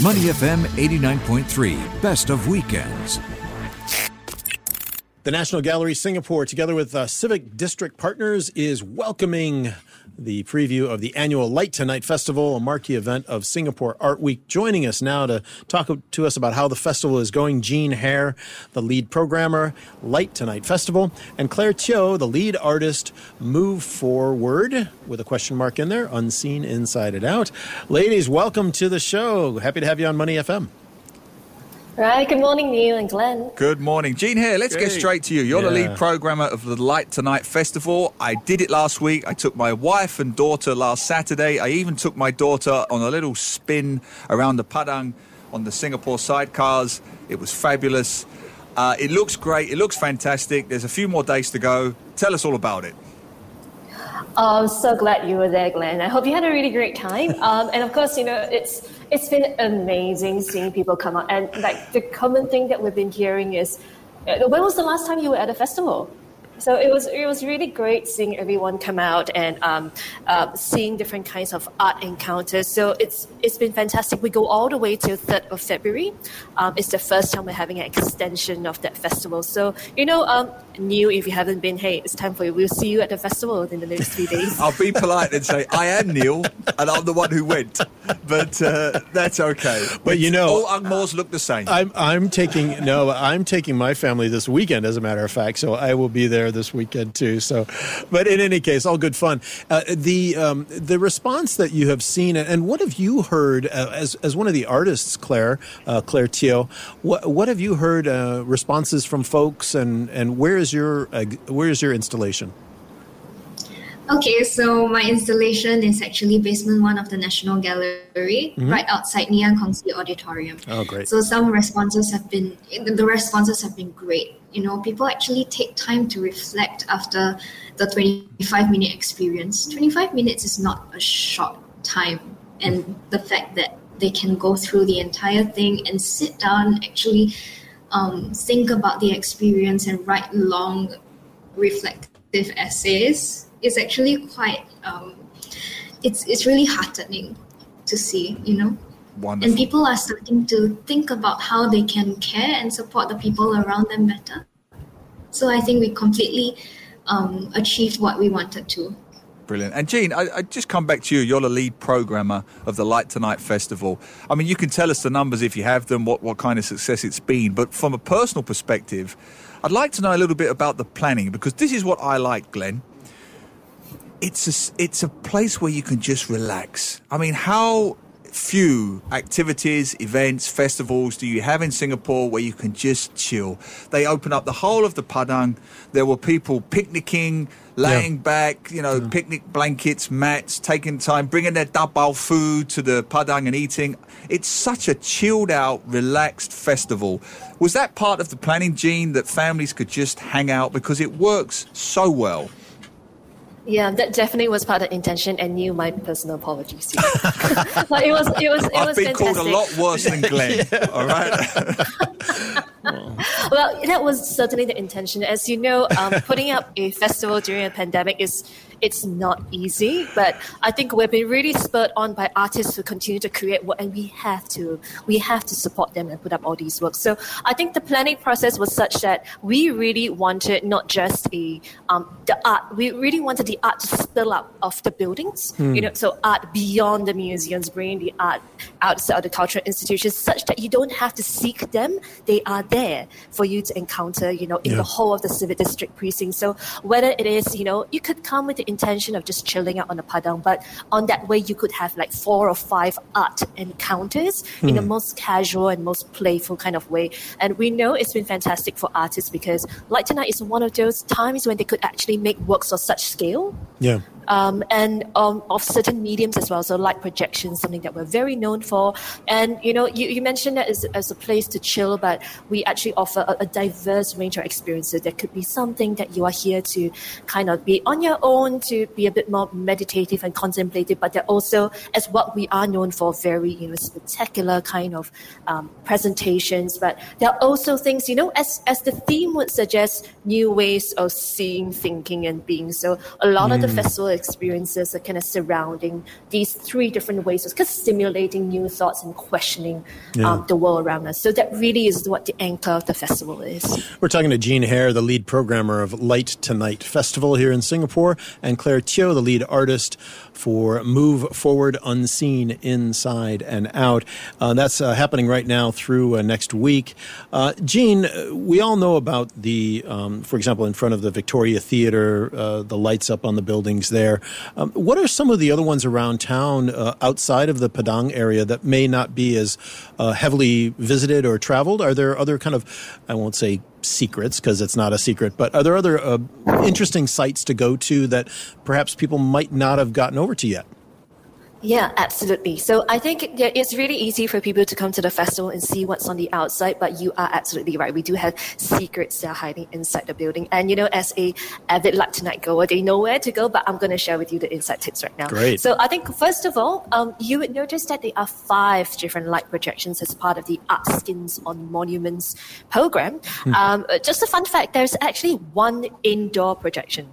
Money FM 89.3, best of weekends. The National Gallery Singapore, together with uh, Civic District Partners, is welcoming the preview of the annual Light to Night Festival, a marquee event of Singapore Art Week. Joining us now to talk to us about how the festival is going, Jean Hare, the lead programmer, Light to Night Festival, and Claire Teo, the lead artist, Move Forward, with a question mark in there, unseen inside it out. Ladies, welcome to the show. Happy to have you on Money FM. Right. Good morning, Neil and Glenn. Good morning. Jean here. Let's get straight to you. You're yeah. the lead programmer of the Light to Night Festival. I did it last week. I took my wife and daughter last Saturday. I even took my daughter on a little spin around the Padang on the Singapore sidecars. It was fabulous. Uh, it looks great. It looks fantastic. There's a few more days to go. Tell us all about it. I'm so glad you were there, Glenn. I hope you had a really great time. Um, and of course, you know, it's it's been amazing seeing people come out. And like the common thing that we've been hearing is, uh, when was the last time you were at a festival? So it was it was really great seeing everyone come out and um, uh, seeing different kinds of art encounters. So it's it's been fantastic. We go all the way to third of February. Um, it's the first time we're having an extension of that festival. So you know, um, new if you haven't been, hey, it's time for you. We'll see you at the festival in the next three days. I'll be polite and say I am Neil and I'm the one who went, but uh, that's okay. But you know, all Angmos look the same. I'm I'm taking no, I'm taking my family this weekend, as a matter of fact. So I will be there there this weekend too. So, but in any case, all good fun. Uh, the um, the response that you have seen, and what have you heard uh, as as one of the artists, Claire uh, Claire Teo? What what have you heard uh, responses from folks, and and where is your uh, where is your installation? Okay, so my installation is actually basement one of the National Gallery, mm-hmm. right outside Ann Kongsi Auditorium. Oh, great! So some responses have been the responses have been great. You know, people actually take time to reflect after the twenty-five minute experience. Twenty-five minutes is not a short time, and the fact that they can go through the entire thing and sit down, actually um, think about the experience and write long, reflective essays is actually quite um, it's it's really heartening to see you know Wonderful. and people are starting to think about how they can care and support the people around them better so i think we completely um, achieved what we wanted to Brilliant. And Jean, I, I, just come back to you. You're the lead programmer of the Light to Night Festival. I mean, you can tell us the numbers if you have them, what, what kind of success it's been. But from a personal perspective, I'd like to know a little bit about the planning because this is what I like, Glenn it's a, it's a place where you can just relax. I mean, how few activities, events, festivals do you have in Singapore where you can just chill? They open up the whole of the Padang. There were people picnicking, laying yeah. back, you know, yeah. picnic blankets, mats, taking time, bringing their dabao food to the Padang and eating. It's such a chilled out, relaxed festival. Was that part of the planning, Jean, that families could just hang out because it works so well? Yeah, that definitely was part of the intention, and you my personal apologies. but it was, it was, it I've was been fantastic. called a lot worse than Glenn. yeah. All right. well, that was certainly the intention. As you know, um, putting up a festival during a pandemic is it's not easy, but I think we've been really spurred on by artists who continue to create work, and we have to we have to support them and put up all these works. So I think the planning process was such that we really wanted not just a um, the art, we really wanted the art to spill up of the buildings. Hmm. You know, so art beyond the museums, bringing the art outside of the cultural institutions, such that you don't have to seek them; they are there for you to encounter. You know, in yeah. the whole of the civic district precinct. So whether it is, you know, you could come with the intention of just chilling out on the padang, but on that way you could have like four or five art encounters mm. in the hmm. most casual and most playful kind of way. And we know it's been fantastic for artists because Light to Night is one of those times when they could actually make works of such scale. Yeah um, and um, of certain mediums as well. So light projection, something that we're very known for. And you know, you, you mentioned that as, as a place to chill, but we actually offer a, a diverse range of experiences. There could be something that you are here to kind of be on your own, to be a bit more meditative and contemplative. But they're also, as what we are known for, very you know spectacular kind of um, presentations. But there are also things, you know, as as the theme would suggest, new ways of seeing, thinking, and being. So a lot mm. of the mm. festival experiences are kind of surrounding these three different ways of kind of stimulating new thoughts and questioning Yeah. um, the world around us. So that really is what the anchor of the festival is. We're talking to Jean Hare, the lead programmer of Light to Night Festival here in Singapore, and Claire Teo, the lead artist for Move Forward Unseen Inside and Out. Uh, that's uh, happening right now through uh, next week. Uh, Jean, uh, we all know about the, um, for example, in front of the Victoria Theatre, uh, the lights up on the buildings there. Um, what are some of the other ones around town uh, outside of the Padang area that may not be as uh, heavily visited or traveled? Are there other kind of, I won't say secrets because it's not a secret, but are there other uh, interesting sites to go to that perhaps people might not have gotten over to yet? Yeah, absolutely. So I think it's really easy for people to come to the festival and see what's on the outside, but you are absolutely right. We do have secrets that are hiding inside the building. And you know, as a avid Light to Night goer, they know where to go, but I'm going to share with you the inside tips right now. Great. So I think first of all, um, you would notice that there are five different light projections as part of the Art Skins on Monuments program. Um, just a fun fact, there's actually one indoor projection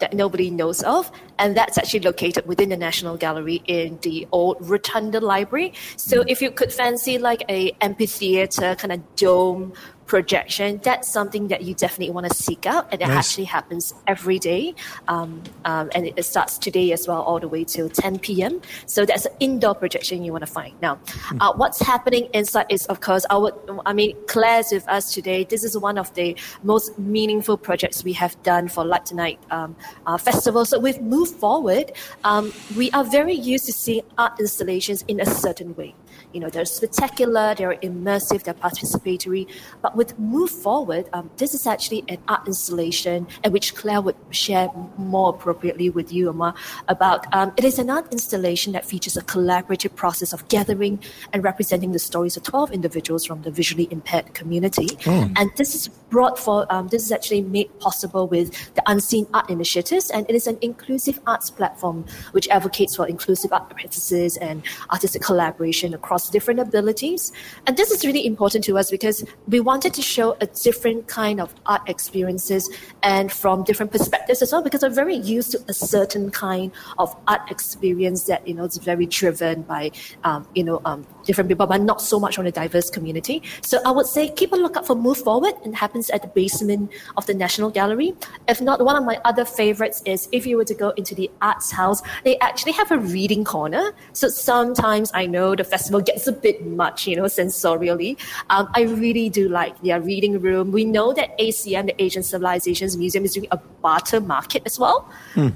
that nobody knows of, and that's actually located within the National Gallery in the old Rotunda Library. So mm. if you could fancy like a amphitheater kind of dome projection, that's something that you definitely want to seek out, and it Nice. actually happens every day, um, um, and it starts today as well, all the way till 10 p.m. So that's an indoor projection you want to find. Now, uh, what's happening inside is, of course, our. I mean, Claire's with us today. This is one of the most meaningful projects we have done for Light to Night um, uh, Festival. So we've moved forward. Um, we are very used to seeing art installations in a certain way. You know, they're spectacular, they're immersive, they're participatory. But with Move Forward, um, this is actually an art installation, and which Claire would share more appropriately with you, Amar, about. Um, it is an art installation that features a collaborative process of gathering and representing the stories of 12 individuals from the visually impaired community. And this is brought for, um, this is actually made possible with the Unseen Art Initiatives, and it is an inclusive arts platform which advocates for inclusive art practices and artistic collaboration across different abilities. And this is really important to us because we wanted to show a different kind of art experiences and from different perspectives as well, because we're very used to a certain kind of art experience that, you know, is very driven by, um, you know, um, different people, but not so much on a diverse community. So I would say keep a lookout for Move Forward. It happens at the basement of the National Gallery. If not, one of my other favorites is if you were to go into the Arts House, they actually have a reading corner. So sometimes I know the festival gets a bit much, you know, sensorially. Um, I really do like their reading room. We know that ACM, the Asian Civilizations Museum, is doing a barter market as well.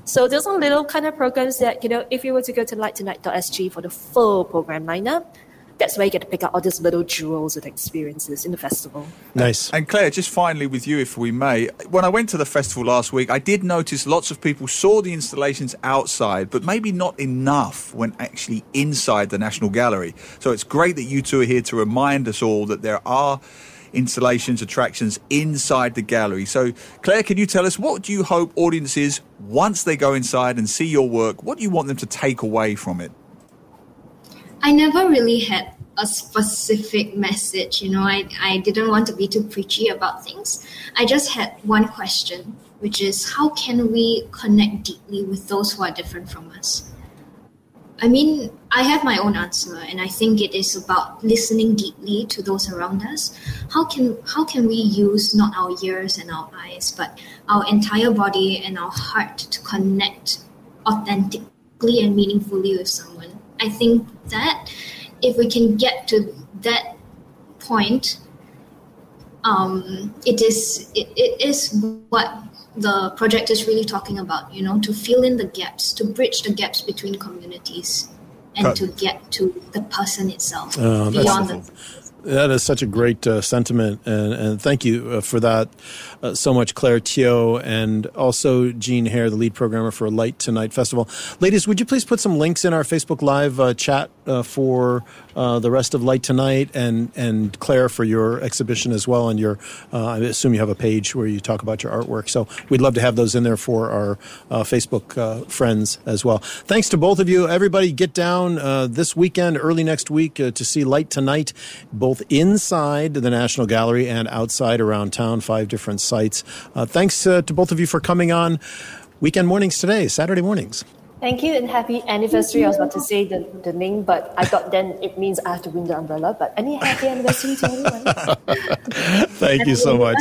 So those are little kind of programs that, you know, if you were to go to lighttonight.sg for the full program lineup, that's where you get to pick out all these little jewels and experiences in the festival. Nice. And Claire, just finally with you, if we may, when I went to the festival last week, I did notice lots of people saw the installations outside, but maybe not enough when actually inside the National Gallery. So it's great that you two are here to remind us all that there are installations, attractions inside the gallery. So, Claire, can you tell us what do you hope audiences, once they go inside and see your work, what do you want them to take away from it? I never really had a specific message, you know, I, I didn't want to be too preachy about things. I just had one question, which is how can we connect deeply with those who are different from us? I mean, I have my own answer, and I think it is about listening deeply to those around us. How can how can we use not our ears and our eyes, but our entire body and our heart to connect authentically and meaningfully with someone? I think that if we can get to that point, um, it is it, it is what the project is really talking about. You know, to fill in the gaps, to bridge the gaps between communities, and Cut. to get to the person itself Oh, beyond the That is such a great uh, sentiment, and, and thank you uh, for that uh, so much, Claire Teo, and also Jean Hare, the lead programmer for Light to Night Festival. Ladies, would you please put some links in our Facebook Live uh, chat uh, for uh, the rest of Light to Night, and and Claire for your exhibition as well, and your uh, I assume you have a page where you talk about your artwork. So we'd love to have those in there for our uh, Facebook uh, friends as well. Thanks to both of you. Everybody, get down uh, this weekend, early next week, to see Light to Night, both inside the National Gallery and outside around town, five different sites. Thanks to both of you for coming on. weekend mornings today, Saturday mornings. Thank you and happy anniversary. I was about to say the, the name, but I thought then it means I have to win the umbrella. But any happy anniversary to anyone. Thank you so much.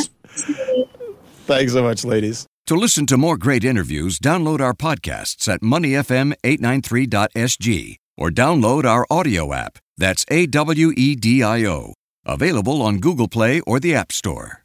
Thanks so much, ladies. To listen to more great interviews, download our podcasts at moneyfm893.sg or download our audio app. That's A W E D I O. Available on Google Play or the App Store.